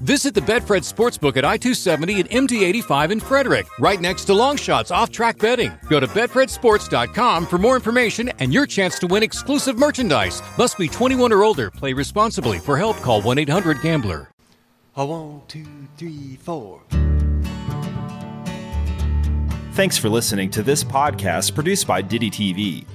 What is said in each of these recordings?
Visit the Betfred Sportsbook at I 270 and MD 85 in Frederick, right next to Longshots off track betting. Go to BetfredSports.com for more information and your chance to win exclusive merchandise. Must be 21 or older. Play responsibly. For help, call 1 800 Gambler. One, two, three, four. Thanks for listening to this podcast produced by DittyTV.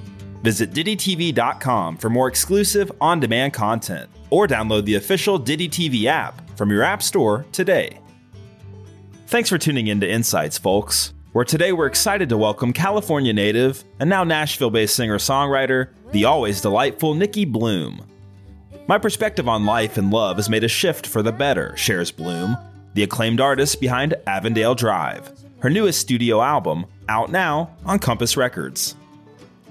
Visit DittyTV.com for more exclusive on demand content or download the official DittyTV app from your App Store today. Thanks for tuning in to Insights, folks, where today we're excited to welcome California native and now Nashville based singer songwriter, the always delightful Nicki Bluhm. My perspective on life and love has made a shift for the better, shares Bluhm, the acclaimed artist behind Avondale Drive, her newest studio album, out now on Compass Records.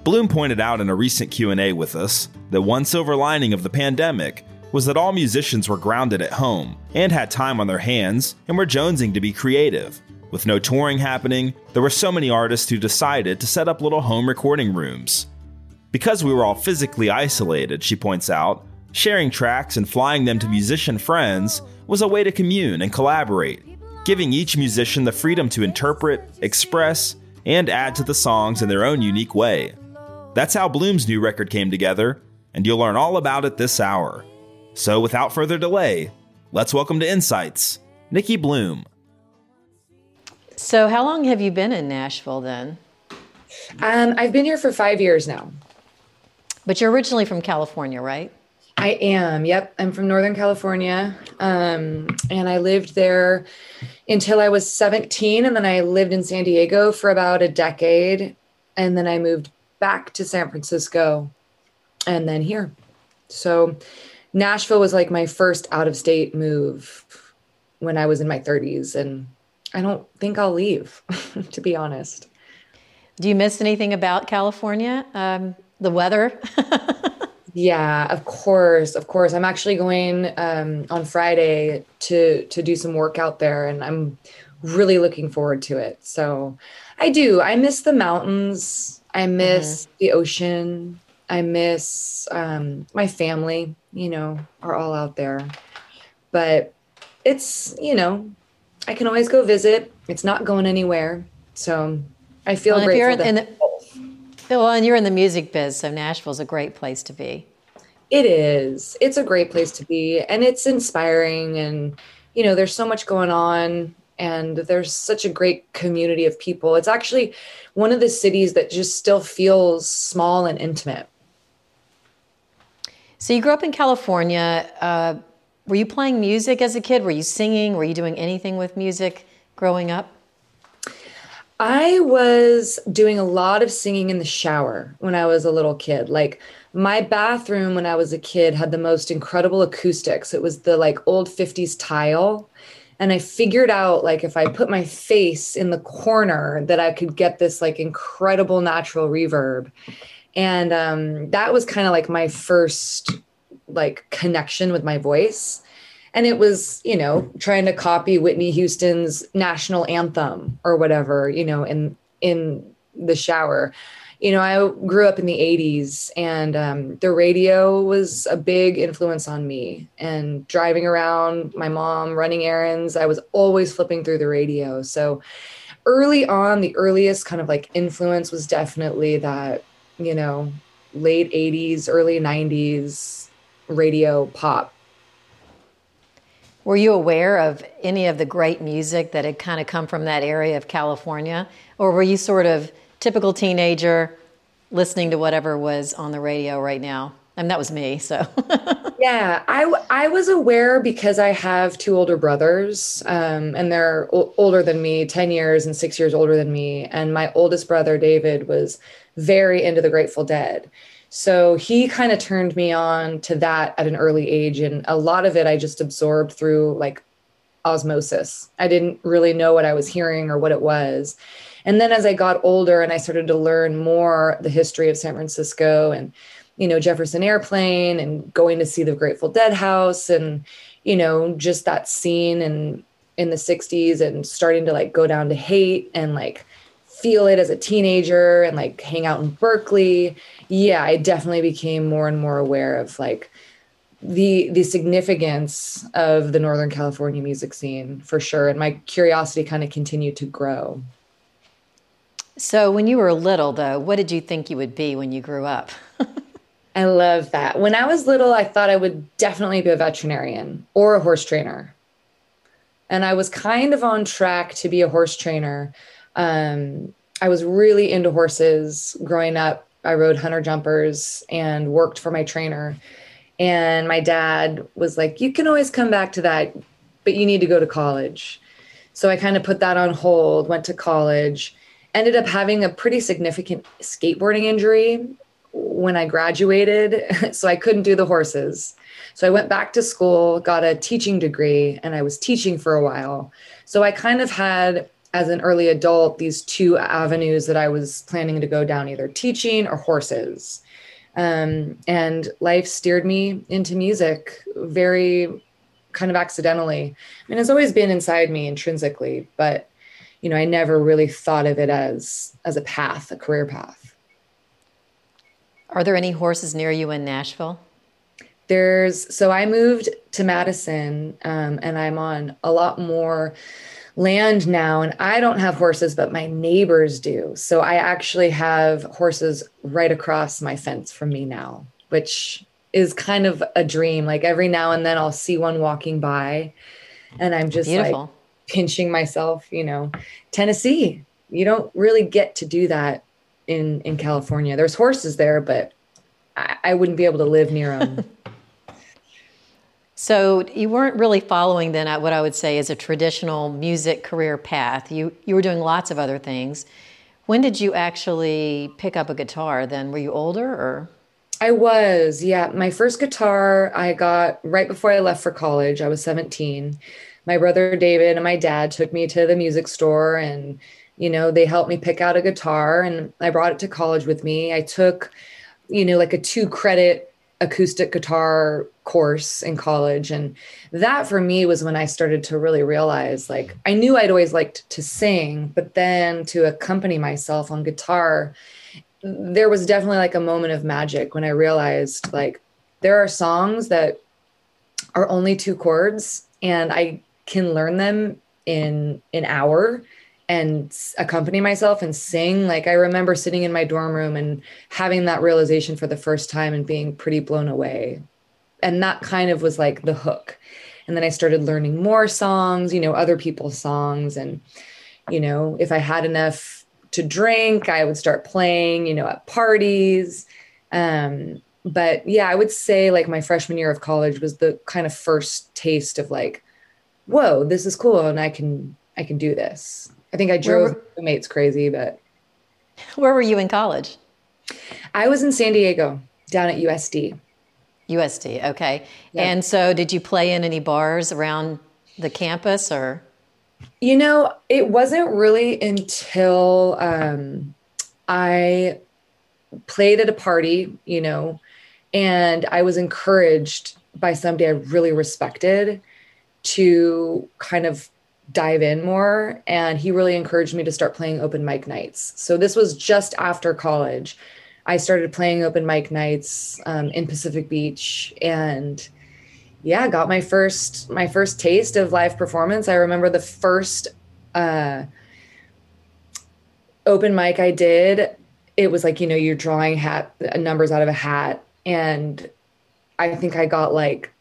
Bluhm pointed out in a recent Q&A with us that one silver lining of the pandemic was that all musicians were grounded at home and had time on their hands and were jonesing to be creative. With no touring happening, there were so many artists who decided to set up little home recording rooms. Because we were all physically isolated, she points out, sharing tracks and flying them to musician friends was a way to commune and collaborate, giving each musician the freedom to interpret, express, and add to the songs in their own unique way. That's how Bluhm's new record came together, and you'll learn all about it this hour. So, without further delay, let's welcome to Insights, Nicki Bluhm. So, how long have you been in Nashville then? Um, I've been here for five years now. But you're originally from California, right? I am. Yep. I'm from Northern California. Um, and I lived there until I was 17. And then I lived in San Diego for about a decade. And then I moved back to San Francisco and then here. So Nashville was like my first out of state move when I was in my 30s. And I don't think I'll leave, to be honest. Do you miss anything about California? Um, the weather? yeah, of course, of course. I'm actually going um, on Friday to to do some work out there, and I'm really looking forward to it. So, I do. I miss the mountains. I miss mm-hmm. the ocean. I miss um, my family. You know, are all out there, but it's you know, I can always go visit. It's not going anywhere, so I feel well, grateful. If you're in the, well, and you're in the music biz, so Nashville's a great place to be. It is. It's a great place to be, and it's inspiring. And you know, there's so much going on, and there's such a great community of people. It's actually one of the cities that just still feels small and intimate. So you grew up in California. Uh, were you playing music as a kid? Were you singing? Were you doing anything with music growing up? I was doing a lot of singing in the shower when I was a little kid. Like my bathroom when I was a kid had the most incredible acoustics. It was the like old 50s tile and I figured out like if I put my face in the corner that I could get this like incredible natural reverb. And um, that was kind of like my first like connection with my voice. And it was, you know, trying to copy Whitney Houston's national anthem or whatever, you know, in in the shower you know, I grew up in the 80s and um, the radio was a big influence on me. And driving around, my mom running errands, I was always flipping through the radio. So early on, the earliest kind of like influence was definitely that, you know, late 80s, early 90s radio pop. Were you aware of any of the great music that had kind of come from that area of California? Or were you sort of typical teenager listening to whatever was on the radio right now. I mean, that was me. So, yeah, I, I was aware because I have two older brothers, um, and they're o- older than me, 10 years and six years older than me. And my oldest brother, David, was very into the Grateful Dead. So he kind of turned me on to that at an early age. And a lot of it I just absorbed through like osmosis. I didn't really know what I was hearing or what it was. And then as I got older and I started to learn more the history of San Francisco and, you know, Jefferson Airplane and going to see the Grateful Dead house and, you know, just that scene and in the 60s and starting to like go down to Haight and like feel it as a teenager and like hang out in Berkeley. Yeah, I definitely became more and more aware of like the the significance of the Northern California music scene for sure. And my curiosity kind of continued to grow. So, when you were little, though, what did you think you would be when you grew up? I love that. When I was little, I thought I would definitely be a veterinarian or a horse trainer. And I was kind of on track to be a horse trainer. Um, I was really into horses growing up. I rode hunter jumpers and worked for my trainer. And my dad was like, You can always come back to that, but you need to go to college. So I kind of put that on hold, went to college ended up having a pretty significant skateboarding injury when I graduated. so I couldn't do the horses. So I went back to school, got a teaching degree, and I was teaching for a while. So I kind of had, as an early adult, these two avenues that I was planning to go down either teaching or horses. Um, and life steered me into music very kind of accidentally. I mean, it's always been inside me intrinsically, but you know, I never really thought of it as as a path, a career path. Are there any horses near you in Nashville? There's so I moved to Madison, um, and I'm on a lot more land now, and I don't have horses, but my neighbors do. So I actually have horses right across my fence from me now, which is kind of a dream. Like every now and then, I'll see one walking by, and I'm just Beautiful. like pinching myself, you know, Tennessee, you don't really get to do that in in California. There's horses there, but I, I wouldn't be able to live near them. so you weren't really following then uh, what I would say is a traditional music career path. You you were doing lots of other things. When did you actually pick up a guitar? Then were you older or? I was, yeah. My first guitar I got right before I left for college. I was 17 my brother David and my dad took me to the music store and you know they helped me pick out a guitar and I brought it to college with me. I took you know like a 2 credit acoustic guitar course in college. And that for me was when I started to really realize like I knew I'd always liked to sing but then to accompany myself on guitar there was definitely like a moment of magic when I realized like there are songs that are only two chords and I can learn them in an hour and accompany myself and sing. Like I remember sitting in my dorm room and having that realization for the first time and being pretty blown away. And that kind of was like the hook. And then I started learning more songs, you know, other people's songs. And, you know, if I had enough to drink, I would start playing, you know, at parties. Um, but yeah, I would say like my freshman year of college was the kind of first taste of like, whoa, this is cool, and I can I can do this. I think I drove were, roommates crazy, but where were you in college? I was in San Diego, down at USD. USD, okay. And so, did you play in any bars around the campus or? You know, it wasn't really until um, I played at a party, you know, and I was encouraged by somebody I really respected to kind of dive in more. And he really encouraged me to start playing open mic nights. So this was just after college. I started playing open mic nights um, in Pacific Beach and yeah, got my first my first taste of live performance. I remember the first uh, open mic I did. It was like you know you're drawing hat numbers out of a hat, and I think I got like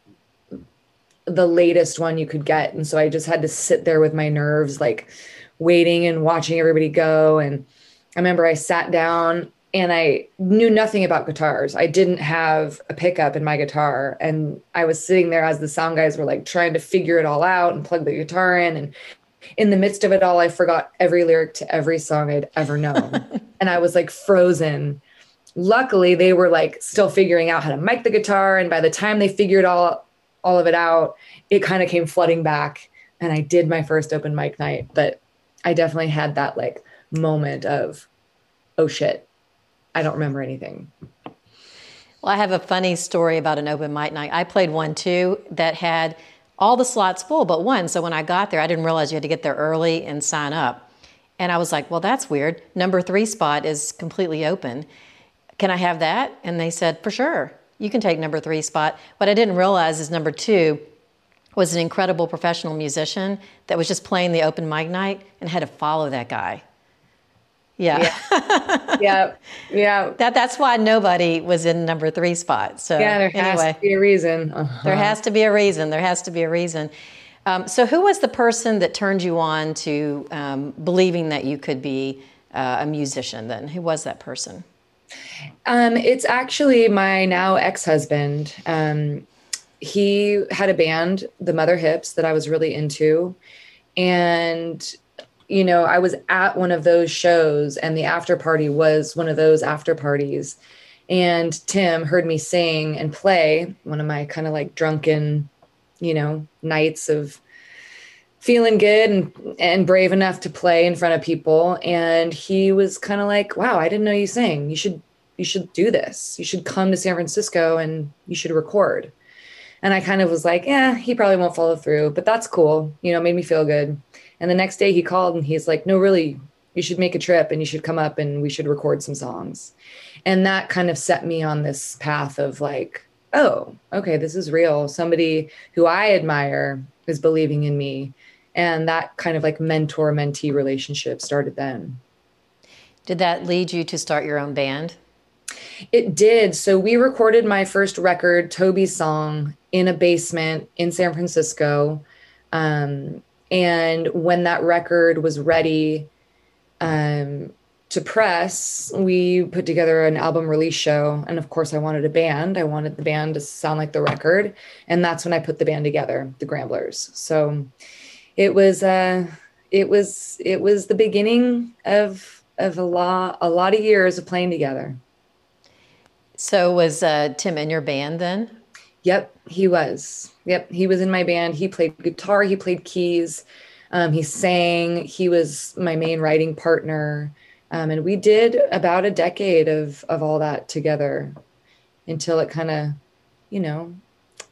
the latest one you could get, and so I just had to sit there with my nerves, like waiting and watching everybody go. And I remember I sat down and I knew nothing about guitars. I didn't have a pickup in my guitar. And I was sitting there as the sound guys were like trying to figure it all out and plug the guitar in. And in the midst of it all, I forgot every lyric to every song I'd ever known. and I was like frozen. Luckily, they were like still figuring out how to mic the guitar. And by the time they figured it all, all of it out, it kind of came flooding back. And I did my first open mic night. But I definitely had that like moment of, oh shit, I don't remember anything. Well, I have a funny story about an open mic night. I played one too that had all the slots full but one. So when I got there, I didn't realize you had to get there early and sign up. And I was like, well, that's weird. Number three spot is completely open. Can I have that? And they said, for sure. You can take number three spot. What I didn't realize is number two was an incredible professional musician that was just playing the open mic night and had to follow that guy. Yeah. Yeah. yeah. yeah. That that's why nobody was in number three spot. So yeah, there anyway, has to be a reason. Uh-huh. There has to be a reason. There has to be a reason. Um, so who was the person that turned you on to um, believing that you could be uh, a musician? Then who was that person? Um, it's actually my now ex-husband. Um, he had a band, the Mother Hips, that I was really into, and you know, I was at one of those shows and the after party was one of those after parties. And Tim heard me sing and play one of my kind of like drunken, you know, nights of feeling good and, and brave enough to play in front of people. And he was kind of like, wow, I didn't know you sang. You should, you should do this. You should come to San Francisco and you should record. And I kind of was like, yeah, he probably won't follow through, but that's cool. You know, made me feel good. And the next day he called and he's like, no, really, you should make a trip and you should come up and we should record some songs. And that kind of set me on this path of like, oh, okay, this is real. Somebody who I admire is believing in me. And that kind of like mentor mentee relationship started then. Did that lead you to start your own band? It did. So we recorded my first record, Toby's Song, in a basement in San Francisco. Um, and when that record was ready um, to press, we put together an album release show. And of course, I wanted a band. I wanted the band to sound like the record. And that's when I put the band together, the Gramblers. So it was uh it was it was the beginning of of a lot a lot of years of playing together. So was uh, Tim in your band then? Yep, he was. Yep, he was in my band. He played guitar, he played keys, um, he sang. He was my main writing partner, um, and we did about a decade of of all that together until it kind of, you know,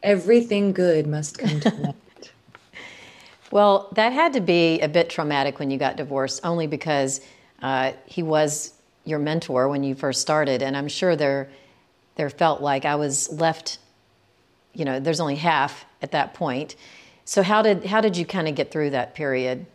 everything good must come to an end. Well, that had to be a bit traumatic when you got divorced, only because uh, he was your mentor when you first started, and I'm sure there there felt like I was left you know, there's only half at that point. So how did how did you kind of get through that period?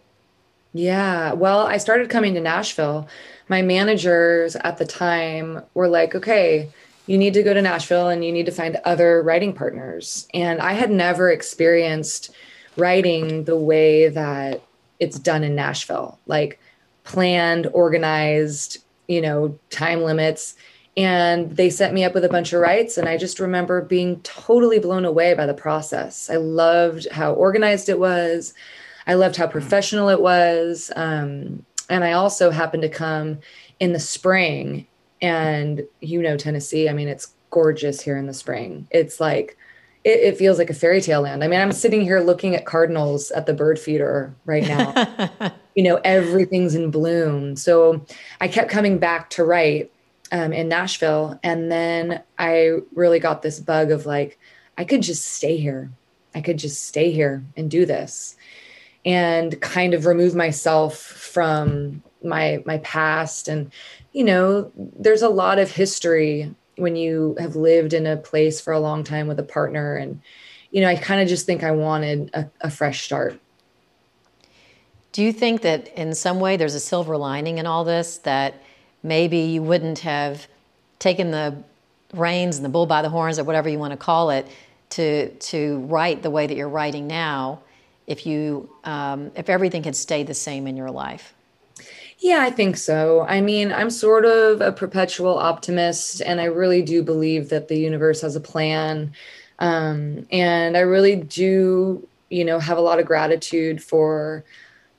Yeah, well, I started coming to Nashville. My managers at the time were like, "Okay, you need to go to Nashville and you need to find other writing partners." And I had never experienced writing the way that it's done in Nashville. Like planned, organized, you know, time limits. And they set me up with a bunch of rights. And i just remember being totally blown away by the process. I loved how organized it was. I loved how professional it was. Um, and i also happened to come in the spring. And you know tennessee i mean it's gorgeous here in the spring. It's like it, it, feels like a fairy tale land. I mean, I'm sitting here looking at cardinals at the bird feeder right now. you know, everything's in bloom. So I kept coming back to write um, in Nashville. And then I really got this bug of like, I could just stay here. I could just stay here and do this and kind of remove myself from my my past and you know there's a lot of history when you have lived in a place for a long time with a partner and you know i kind of just think i wanted a, a, fresh start. Do you think that in some way there's a silver lining in all this that maybe you wouldn't have taken the reins and the bull by the horns or whatever you want to call it to to write the way that you're writing now if you um, if everything had stayed the same in your life yeah, I think so. I mean, I'm sort of a perpetual optimist, and I really do believe that the universe has a plan. Um, and I really do, you know, have a lot of gratitude for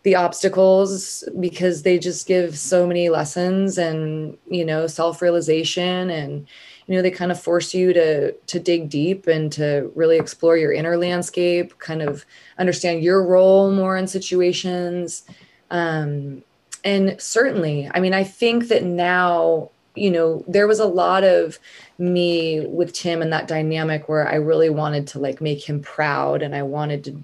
the obstacles because they just give so many lessons and, you know, self realization and, you know they kind of force you to to dig deep and to really explore your inner landscape kind of understand your role more in situations um, and certainly i mean i think that now you know there was a lot of me with tim and that dynamic where i really wanted to like make him proud and i wanted to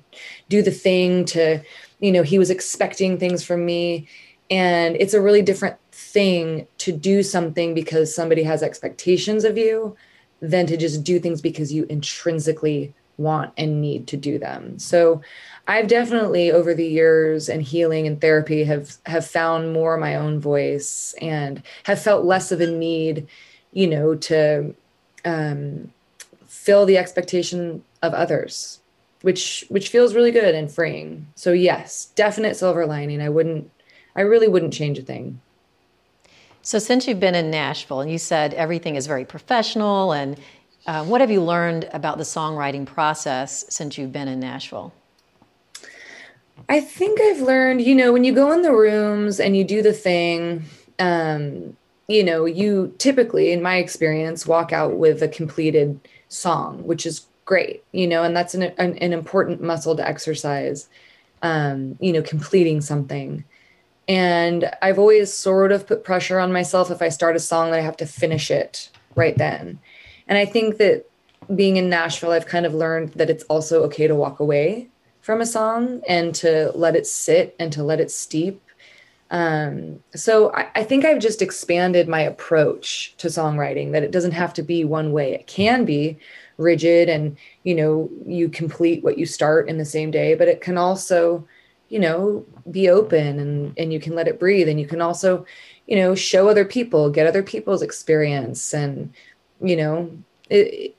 do the thing to you know he was expecting things from me. And it's a really different thing to do something because somebody has expectations of you than to just do things because you intrinsically want and need to do them so I've definitely over the years and healing and therapy have have found more my own voice and have felt less of a need, you know, to um, fill the expectation of others, which which feels really good and freeing. So yes, definite silver lining. I wouldn't, I really wouldn't change a thing. So since you've been in Nashville and you said everything is very professional, and uh, what have you learned about the songwriting process since you've been in Nashville? I think I've learned, you know, when you go in the rooms and you do the thing, um, you know, you typically, in my experience, walk out with a completed song, which is great, you know, and that's an, an, an important muscle to exercise, um, you know, completing something. And I've always sort of put pressure on myself if I start a song that I have to finish it right then. And I think that being in Nashville, I've kind of learned that it's also okay to walk away from a song and to let it sit and to let it steep. Um, so I, I think I've just expanded my approach to songwriting that it doesn't have to be one way. It can be rigid and, you know, you complete what you start in the same day, but it can also, you know, be open and, and you can let it breathe. And you can also, you know, show other people, get other people's experience and, you know, it,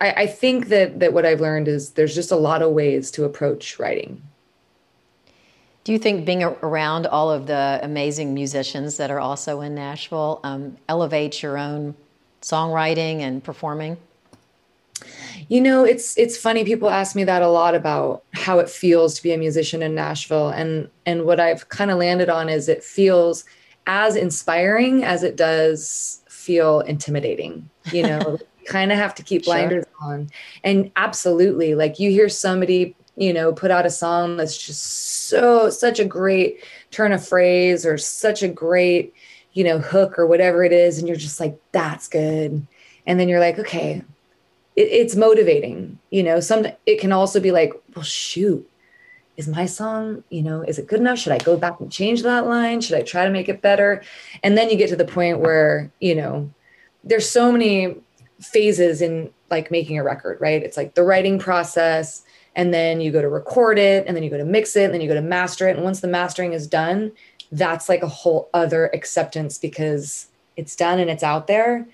I, I think that that what I've learned is there's just a lot of ways to approach writing. Do you think being around all of the amazing musicians that are also in Nashville um, elevates your own songwriting and performing? You know, it's it's funny. People ask me that a lot about how it feels to be a musician in Nashville, and and what I've kind of landed on is it feels as inspiring as it does feel intimidating. You know, kind of have to keep blinders sure. on. And absolutely, like you hear somebody, you know, put out a song that's just so, such a great turn of phrase or such a great, you know, hook or whatever it is. And you're just like, that's good. And then you're like, okay, it, it's motivating. You know, some, it can also be like, well, shoot, is my song, you know, is it good enough? Should I go back and change that line? Should I try to make it better? And then you get to the point where, you know, there's so many phases in like making a record, right? It's like the writing process, and then you go to record it, and then you go to mix it, and then you go to master it. And once the mastering is done, that's like a whole other acceptance because it's done and it's out there.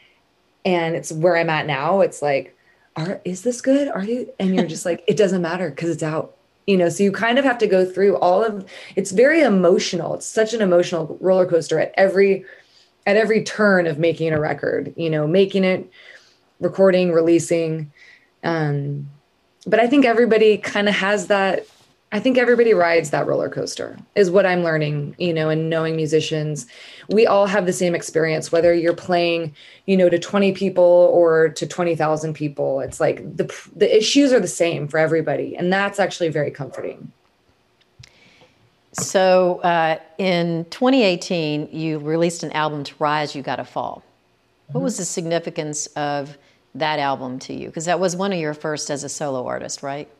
And it's where I'm at now. It's like, are is this good? Are you? And you're just like, it doesn't matter because it's out. You know, so you kind of have to go through all of it's very emotional. It's such an emotional roller coaster at every at every turn of making a record, you know, making it recording, releasing. Um, but I think everybody kind of has that I think everybody rides that roller coaster, is what I'm learning, you know, and knowing musicians. We all have the same experience, whether you're playing, you know, to 20 people or to 20,000 people. It's like the, the issues are the same for everybody. And that's actually very comforting. So uh, in 2018, you released an album to Rise, You Gotta Fall. What mm-hmm. was the significance of that album to you? Because that was one of your first as a solo artist, right?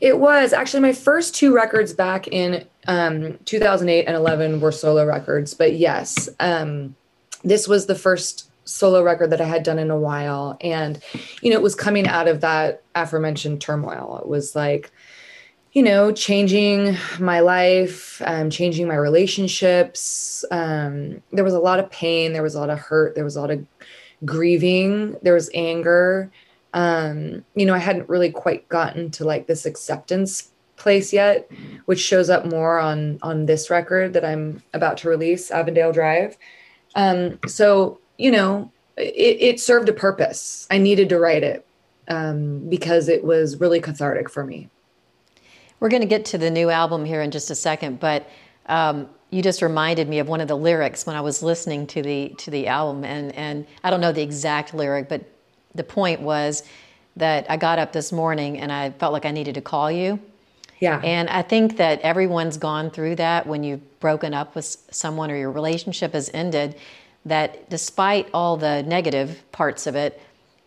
It was actually my first two records back in um, 2008 and 11 were solo records. But yes, um, this was the first solo record that I had done in a while. And, you know, it was coming out of that aforementioned turmoil. It was like, you know, changing my life, um, changing my relationships. Um, there was a lot of pain, there was a lot of hurt, there was a lot of grieving, there was anger um, you know, I hadn't really quite gotten to like this acceptance place yet, which shows up more on on this record that I'm about to release, Avondale Drive. Um, so you know, it, it served a purpose. I needed to write it um, because it was really cathartic for me. We're going to get to the new album here in just a second, but um, you just reminded me of one of the lyrics when I was listening to the to the album, and and I don't know the exact lyric, but the point was that I got up this morning and I felt like I needed to call you. Yeah. And I think that everyone's gone through that when you've broken up with someone or your relationship has ended, that despite all the negative parts of it,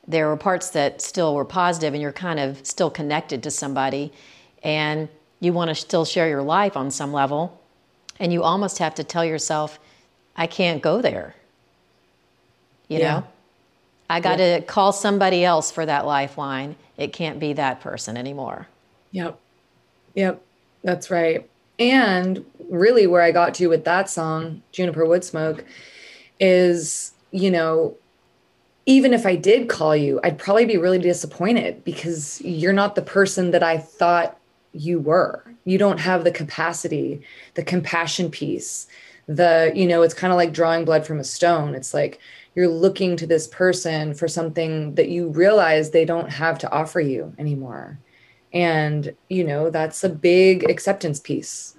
there were parts that still were positive and you're kind of still connected to somebody and you want to still share your life on some level. And you almost have to tell yourself, I can't go there. You yeah. know? I got to call somebody else for that lifeline. It can't be that person anymore. Yep. Yep. That's right. And really, where I got to with that song, Juniper Woodsmoke, is, you know, even if I did call you, I'd probably be really disappointed because you're not the person that I thought you were. You don't have the capacity, the compassion piece, the, you know, it's kind of like drawing blood from a stone. It's like, you're looking to this person for something that you realize they don't have to offer you anymore. And you know that's a big acceptance piece.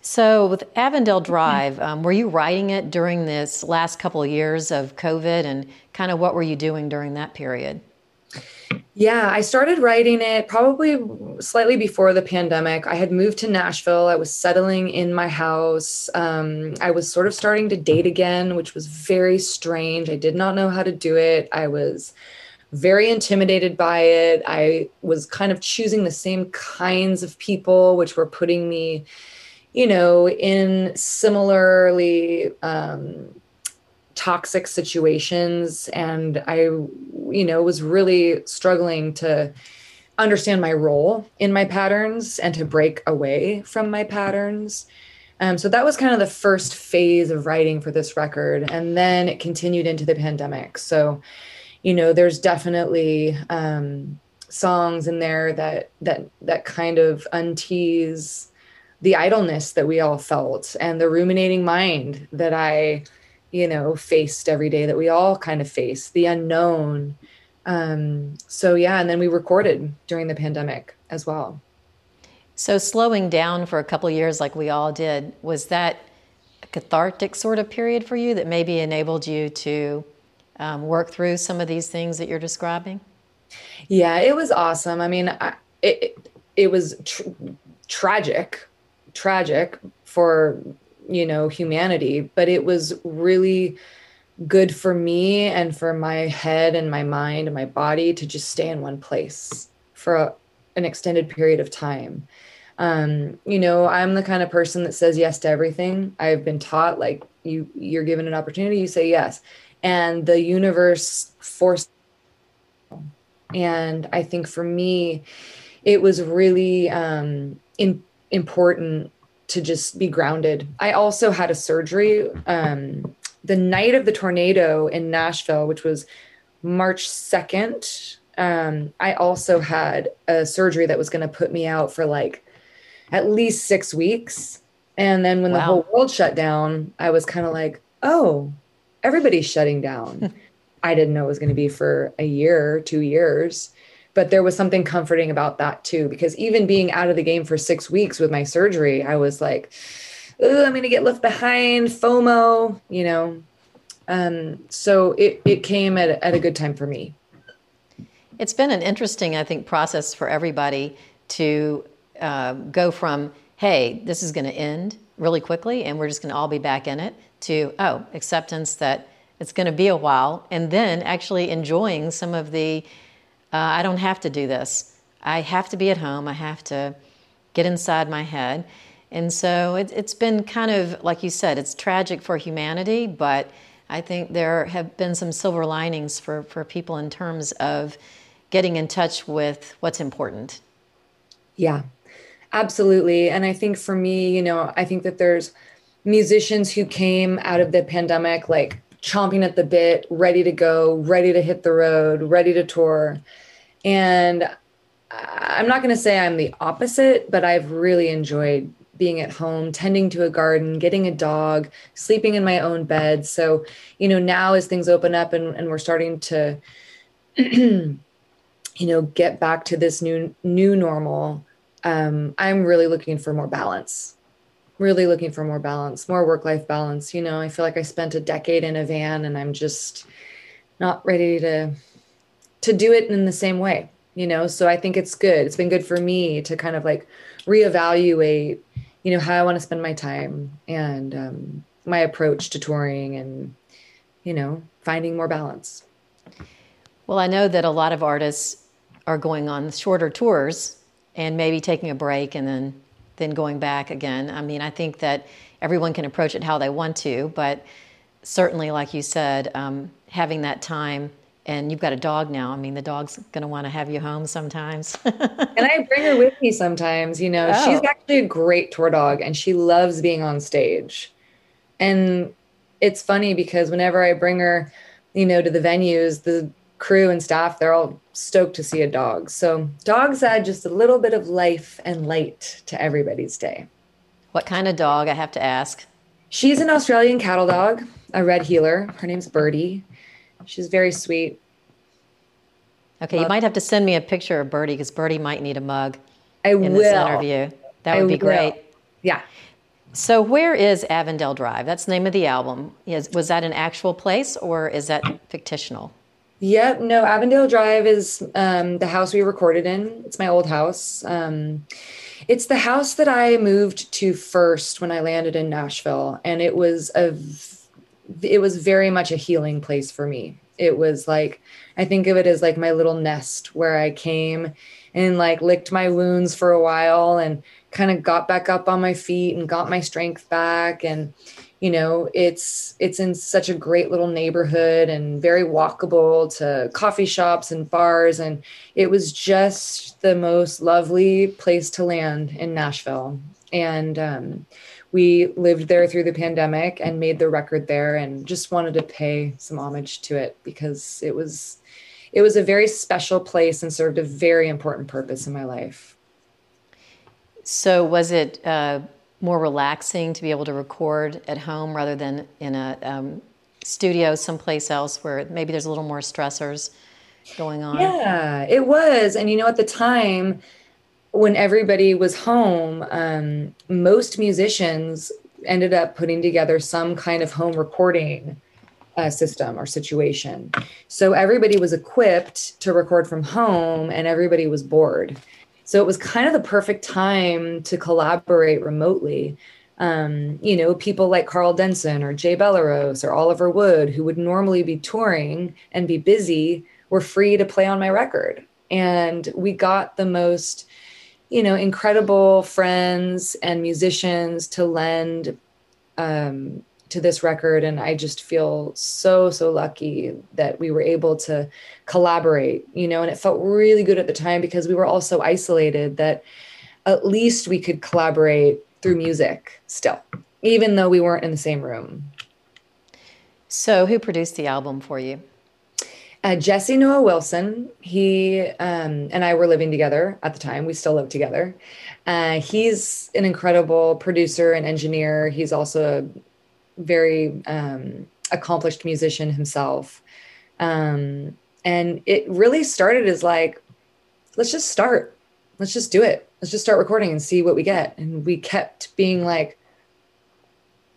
So with avondale drive um, were you writing it during this last couple of years of covid? And kind of what were you doing during that period yeah, I started writing it probably slightly before the pandemic. I had moved to Nashville. I was settling in my house. Um, I was sort of starting to date again, which was very strange. I did not know how to do it. I was very intimidated by it. I was kind of choosing the same kinds of people, which were putting me, you know, in similarly um, toxic situations. And i you know was really struggling to understand my role in my patterns and to break away from my patterns. Um, so that was kind of the first phase of writing for this record. And then it continued into the pandemic. So you know there's definitely um, songs in there that that that kind of untease the idleness that we all felt and the ruminating mind that i you know faced every day that we all kind of face the unknown. Um, so yeah and then we recorded during the pandemic as well. So slowing down for a couple years like we all did was that a cathartic sort of period for you that maybe enabled you to um, work through some of these things that you're describing? Yeah it was awesome. I mean I, it, it was tr- tragic tragic for you know humanity but it was really good for me and for my head and my mind and my body to just stay in one place for a, an extended period of time. Um, you know i'm the kind of person that says yes to everything. I've been taught like you you're given an opportunity you say yes. And the universe forced and i think for me it was really um, in, important to just be grounded. I also had a surgery um, the night of the tornado in Nashville, which was March 2nd. Um, I also had a surgery that was going to put me out for like at least six weeks. And then when wow. the whole world shut down, I was kind of like, oh, everybody's shutting down. I didn't know it was going to be for a year, two years. But there was something comforting about that too because even being out of the game for six weeks with my surgery i was like i'm gonna get left behind fomo you know? Um, so it, it came at, at a good time for me. It's been an interesting i think process for everybody to uh, go from hey this is to end really quickly and we're just to all be back in it to oh acceptance that it's going to be a while and then actually enjoying some of the uh, I don't have to do this. I have to be at home. I have to get inside my head. And so it, it's been kind of, like you said, it's tragic for humanity, but I think there have been some silver linings for, for people in terms of getting in touch with what's important. Yeah, absolutely. And I think for me, you know, I think that there's musicians who came out of the pandemic like chomping at the bit, ready to go, ready to hit the road, ready to tour. And I'm not going to say I'm the opposite, but I've really enjoyed being at home, tending to a garden, getting a dog, sleeping in my own bed. So, you know, now as things open up and, and we're starting to, you know, get back to this new new normal, um, I'm really looking for more balance really looking for more balance, more work life balance. You know, I feel like I spent a decade in a van and I'm just not ready to to do it in the same way, you know. So I think it's good. It's been good for me to kind of like reevaluate, you know, how I want to spend my time and um, my approach to touring and you know, finding more balance. Well, I know that a lot of artists are going on shorter tours and maybe taking a break and then then going back again. I mean, I think that everyone can approach it how they want to, but certainly, like you said, um, having that time. And you've got a dog now. I mean, the dog's going to want to have you home sometimes. and I bring her with me sometimes. You know, oh. she's actually a great tour dog and she loves being on stage. And it's funny because whenever I bring her, you know, to the venues, the crew and staff, they're all stoked to see a dog. So dogs add just a little bit of life and light to everybody's day. What kind of dog, I have to ask? She's an Australian cattle dog, a red heeler. Her name's Birdie. She's very sweet. Okay, Love you might have to send me a picture of Birdie because Birdie might need a mug I in will. this interview. That would I be great. Will. Yeah. So, where is Avondale Drive? That's the name of the album. Is, was that an actual place or is that fictional? Yep. No, Avondale Drive is um, the house we recorded in. It's my old house. Um, it's the house that I moved to first when I landed in Nashville, and it was a it was very much a healing place for me. It was like I think of it as like my little nest where I came and like licked my wounds for a while and kind of got back up on my feet and got my strength back and you know it's it's in such a great little neighborhood and very walkable to coffee shops and bars. And it was just the most lovely place to land in nashville. And um, we lived there through the pandemic and made the record there and just wanted to pay some homage to it because it was it was a very special place and served a very important purpose in my life. So was it uh more relaxing to be able to record at home rather than in a um, studio someplace else where maybe there's a little more stressors going on? Yeah, it was. And you know, at the time when everybody was home, um, most musicians ended up putting together some kind of home recording uh, system or situation. So everybody was equipped to record from home and everybody was bored. So it was kind of the perfect time to collaborate remotely. Um, you know, people like Karl Denson or Jay Bellerose or Oliver Wood, who would normally be touring and be busy, were free to play on my record. And we got the most, you know, incredible friends and musicians to lend um, to this record and i just feel so so lucky that we were able to collaborate you know and it felt really good at the time because we were all so isolated that at least we could collaborate through music still even though we weren't in the same room so who produced the album for you uh, Jesse Noah Wilson, he um, and I were living together at the time. We still live together. Uh, he's an incredible producer and engineer. He's also very um, accomplished musician himself. Um, and it really started as like let's just start. Let's just do it. Let's just start recording and see what we get. And we kept being like,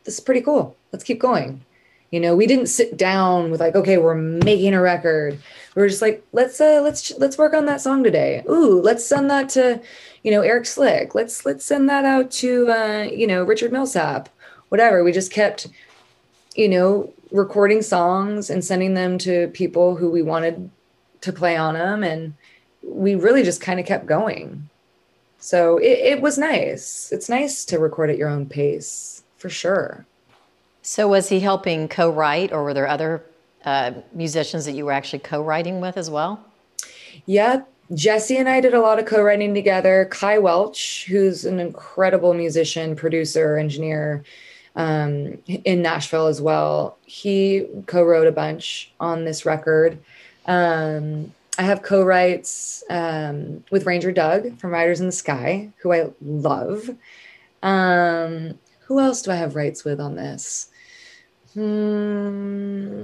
this is pretty cool. Let's keep going. You know, we didn't sit down with like, okay, we're making a record. We were just like, let's uh let's let's work on that song today. Ooh, let's send that to, you know, Eric Slick. Let's let's send that out to uh, you know, Richard Millsap. Whatever. We just kept, you know, recording songs and sending them to people who we wanted to play on them and we really just kind of kept going. So it, it was nice. It's nice to record at your own pace for sure. So was he helping co-write or were there other uh, musicians that you were actually co-writing with as well? Yeah jesse and i did a lot of co-writing together. Kai welch who's an incredible musician producer engineer um, in Nashville as well. He co-wrote a bunch on this record. Um, I have co-writes um, with Ranger Doug from Riders in the Sky, who I love. Um, who else do I have writes with on this? Hmm,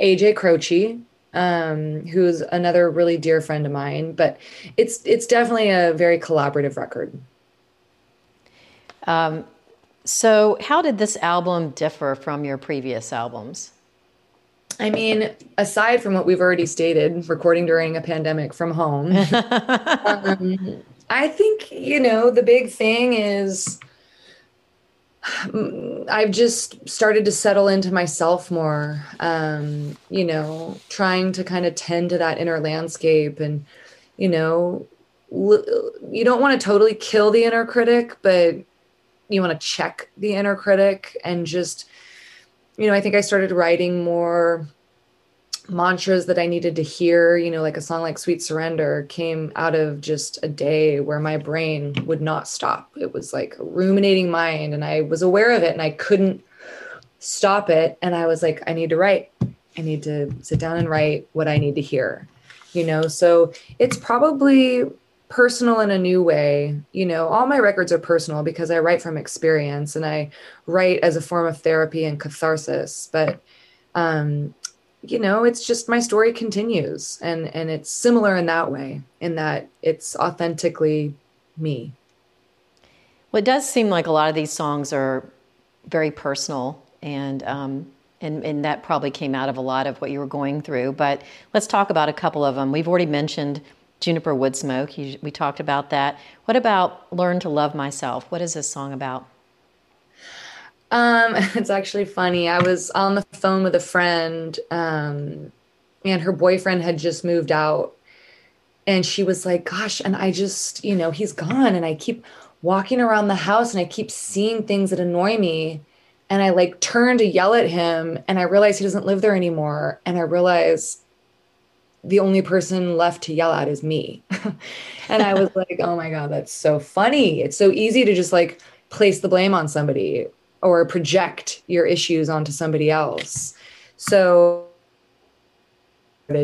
AJ Croce, um, who's another really dear friend of mine. But it's it's definitely a very collaborative record. Um, so, how did this album differ from your previous albums? I mean, aside from what we've already stated, recording during a pandemic from home, um, I think, you know, the big thing is I've just started to settle into myself more, um, you know, trying to kind of tend to that inner landscape and, you know, you don't want to totally kill the inner critic, but you want to check the inner critic and just you know i think i started writing more mantras that i needed to hear you know like a song like sweet surrender came out of just a day where my brain would not stop. It was like a ruminating mind and i was aware of it and i couldn't stop it and i was like i need to write. I need to sit down and write what i need to hear you know? So it's probably personal in a new way. You know, all my records are personal because I write from experience and I write as a form of therapy and catharsis. But um, you know, it's just my story continues and and it's similar in that way, in that it's authentically me. Well, it does seem like a lot of these songs are very personal and um, and, and that probably came out of a lot of what you were going through. But let's talk about a couple of them. We've already mentioned Juniper wood Woodsmoke. we talked about that. What about Learn to Love Myself? What is this song about? Um, it's actually funny. I was on the phone with a friend, um, and her boyfriend had just moved out. And she was like, Gosh, and I just, you know, he's gone. And I keep walking around the house and I keep seeing things that annoy me. And I like turn to yell at him and I realize he doesn't live there anymore. And I realize the only person left to yell at is me. and I was like, oh my God, that's so funny. It's so easy to just like place the blame on somebody or project your issues onto somebody else. So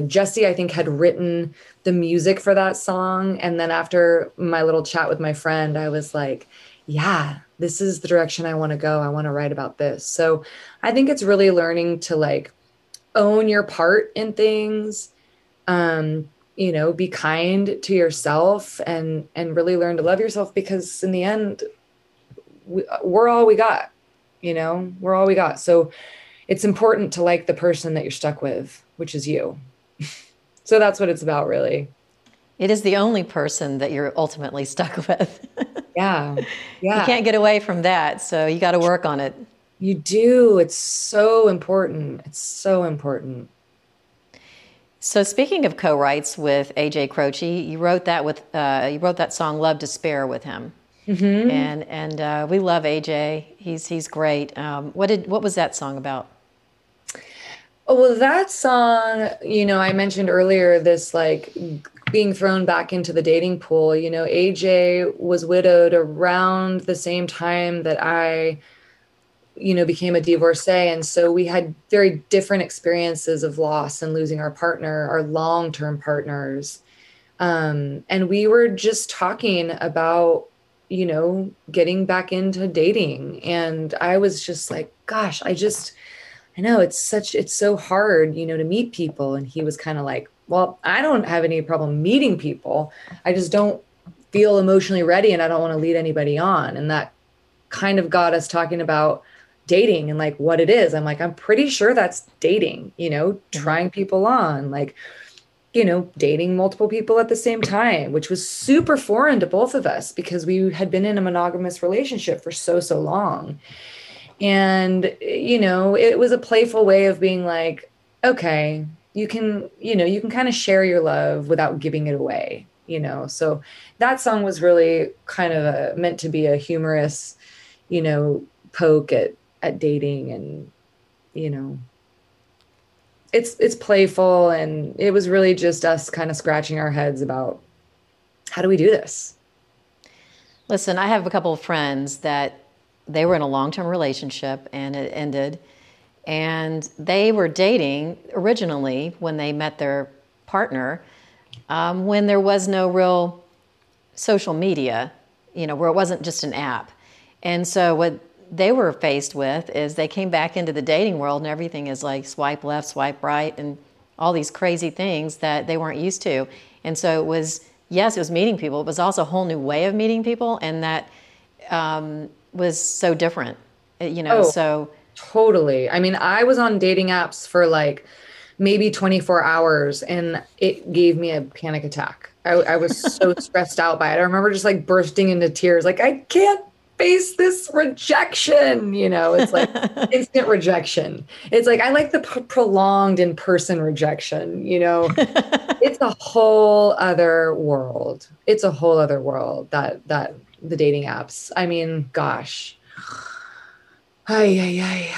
Jesse, I think, had written the music for that song. And then after my little chat with my friend, I was like, yeah, this is the direction I want to go. I want to write about this. So I think it's really learning to like own your part in things um, you know, be kind to yourself and and really learn to love yourself because in the end, we, we're all we got. You know, we're all we got. So it's important to like the person that you're stuck with, which is you. so that's what it's about, really. It is the only person that you're ultimately stuck with. yeah. Yeah. You can't get away from that. So you got to work on it. You do. It's so important. It's so important. So speaking of co-writes with AJ Croce, you wrote that with uh, you wrote that song "Love to Spare" with him, mm-hmm. and and uh, we love AJ. He's he's great. Um, what did what was that song about? Oh, well, that song, you know, I mentioned earlier this like being thrown back into the dating pool. You know, AJ was widowed around the same time that I you know became a divorcee and so we had very different experiences of loss and losing our partner our long-term partners um, and we were just talking about you know getting back into dating and i was just like gosh i just i know it's such it's so hard you know to meet people and he was kind of like well, I don't have any problem meeting people. I just don't feel emotionally ready and I don't want to lead anybody on. And that kind of got us talking about dating and like what it is. I'm like, I'm pretty sure that's dating, you know, mm-hmm. trying people on, like, you know, dating multiple people at the same time, which was super foreign to both of us because we had been in a monogamous relationship for so, so long. And, you know, it was a playful way of being like, okay, you can, you know, you can kind of share your love without giving it away, you know. So that song was really kind of a, meant to be a humorous, you know, poke at at dating and you know it's it's playful and it was really just us kind of scratching our heads about how do we do this? Listen i have a couple of friends that they were in a long-term relationship and it ended. And they were dating originally when they met their partner um, when there was no real social media you know where it wasn't just an app. And so what they were faced with is they came back into the dating world and everything is like swipe left, swipe right, and all these crazy things that they weren't used to. And so it was, yes, it was meeting people. It was also a whole new way of meeting people, and that um, was so different. You know, oh, so totally. I mean, I was on dating apps for like maybe 24 hours, and it gave me a panic attack. I, I was so stressed out by it. I remember just like bursting into tears, like I can't face this rejection you know? It's like instant rejection. It's like i like the p- prolonged in person rejection you know? It's a whole other world. It's a whole other world that that the dating apps. I mean gosh. Ay, ay, ay.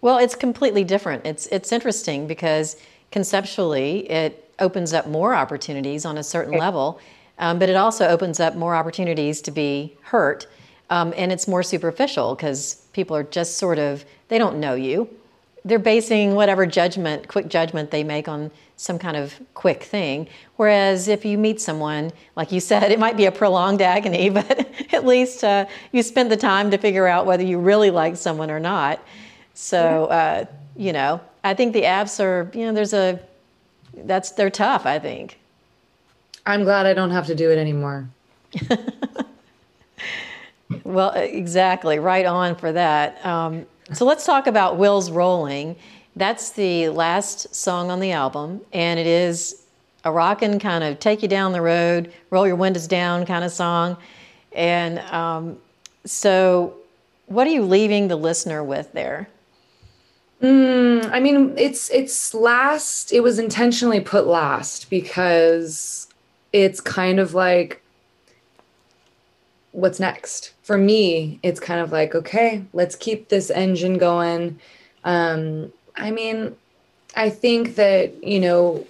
well it's completely different. It's it's interesting because conceptually it opens up more opportunities on a certain okay. level um, but it also opens up more opportunities to be hurt um, and it's more superficial because people are just sort of, they don't know you. They're basing whatever judgment, quick judgment they make on some kind of quick thing. Whereas if you meet someone, like you said, it might be a prolonged agony, but at least uh, you spend the time to figure out whether you really like someone or not. So, uh, you know, I think the apps are, you know, there's a, that's, they're tough, I think. I'm glad I don't have to do it anymore. Well, exactly. Right on for that. Um, so let's talk about Wheels Rolling. That's the last song on the album, and it is a rockin' kind of take you down the road, roll your windows down kind of song. And um, so, what are you leaving the listener with there? Mm, I mean, it's it's last. It was intentionally put last because it's kind of like what's next. For me it's kind of like okay let's keep this engine going. Um i mean i think that you know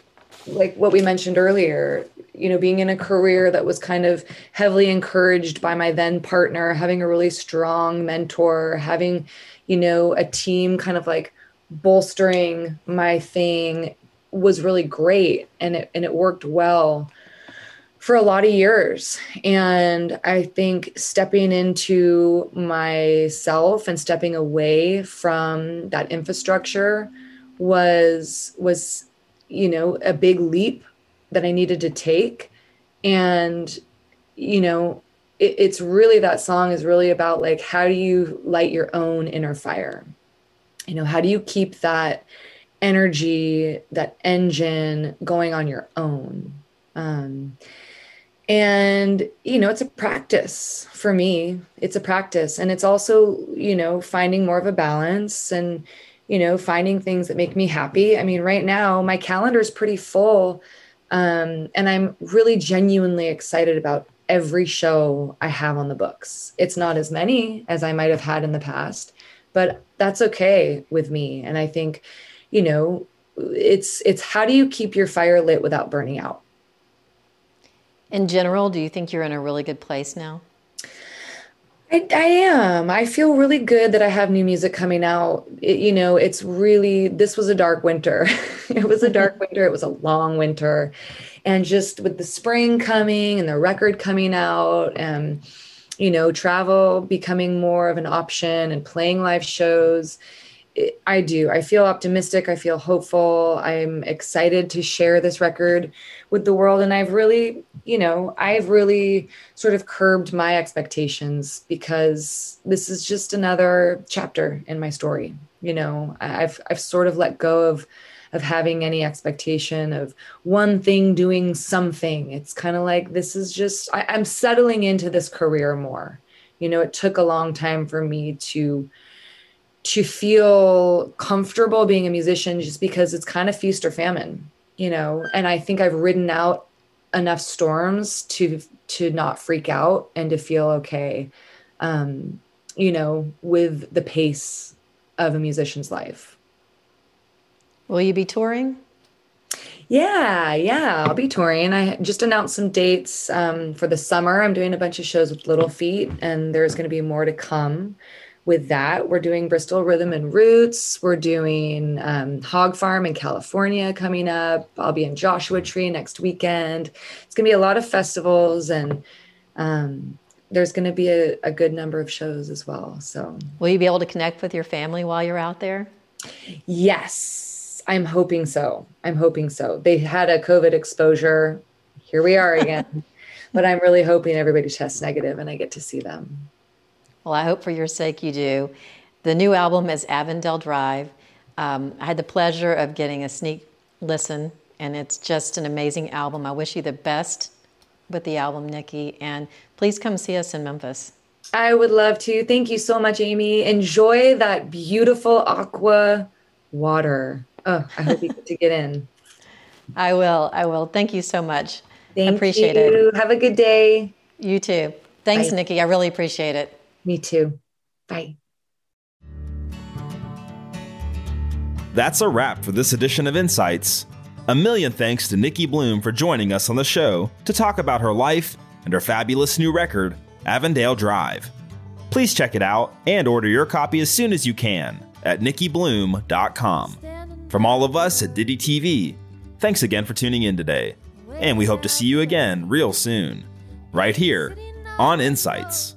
like what we mentioned earlier you know being in a career that was kind of heavily encouraged by my then partner having a really strong mentor having you know a team kind of like bolstering my thing was really great and it and it worked well for a lot of years. And I think stepping into myself and stepping away from that infrastructure was was you know a big leap that I needed to take. And you know, it, it's really that song is really about like how do you light your own inner fire? You know, how do you keep that energy, that engine going on your own? Um, and you know it's a practice for me. It's a practice. And it's also you know finding more of a balance and you know finding things that make me happy. I mean right now my calendar is pretty full um, and i'm really genuinely excited about every show i have on the books. It's not as many as i might have had in the past but that's okay with me. And i think you know it's it's how do you keep your fire lit without burning out in general, do you think you're in a really good place now? I, I am. I feel really good that I have new music coming out. It, you know, it's really, this was a dark winter. it was a dark winter. It was a long winter. And just with the spring coming and the record coming out and, you know, travel becoming more of an option and playing live shows, I do. I feel optimistic. I feel hopeful. I'm excited to share this record with the world. And I've really, you know, I've really sort of curbed my expectations because this is just another chapter in my story. You know, I've I've sort of let go of of having any expectation of one thing doing something. It's kind of like this is just I, I'm settling into this career more. You know, it took a long time for me to to feel comfortable being a musician just because it's kind of feast or famine, you know. And I think I've ridden out enough storms to to not freak out and to feel okay um you know with the pace of a musician's life. Will you be touring? Yeah yeah i'll be touring. I just announced some dates um, for the summer. I'm doing a bunch of shows with Little Feat, and there's going to be more to come with that. We're doing Bristol Rhythm and Roots. We're doing um, Hog Farm in California coming up. I'll be in Joshua Tree next weekend. It's going to be a lot of festivals and um, there's going to be a, a, good number of shows as well. So, will you be able to connect with your family while you're out there? Yes, I'm hoping so. I'm hoping so. They had a COVID exposure. Here we are again. but I'm really hoping everybody tests negative and I get to see them. Well, I hope for your sake you do. The new album is Avondale Drive. Um, I had the pleasure of getting a sneak listen, and it's just an amazing album. I wish you the best with the album, Nicki, and please come see us in Memphis. I would love to. Thank you so much, Amy. Enjoy that beautiful aqua water. Oh, I hope you get to get in. I will. I will. Thank you so much. Thank appreciate you. it. Have a good day. You too. Thanks, Bye. Nicki. I really appreciate it. Me too. Bye. That's a wrap for this edition of Insights. A million thanks to Nicki Bluhm for joining us on the show to talk about her life and her fabulous new record, Avondale Drive. Please check it out and order your copy as soon as you can at nickibluhm.com. From all of us at DittyTV, thanks again for tuning in today, and we hope to see you again real soon, right here on Insights.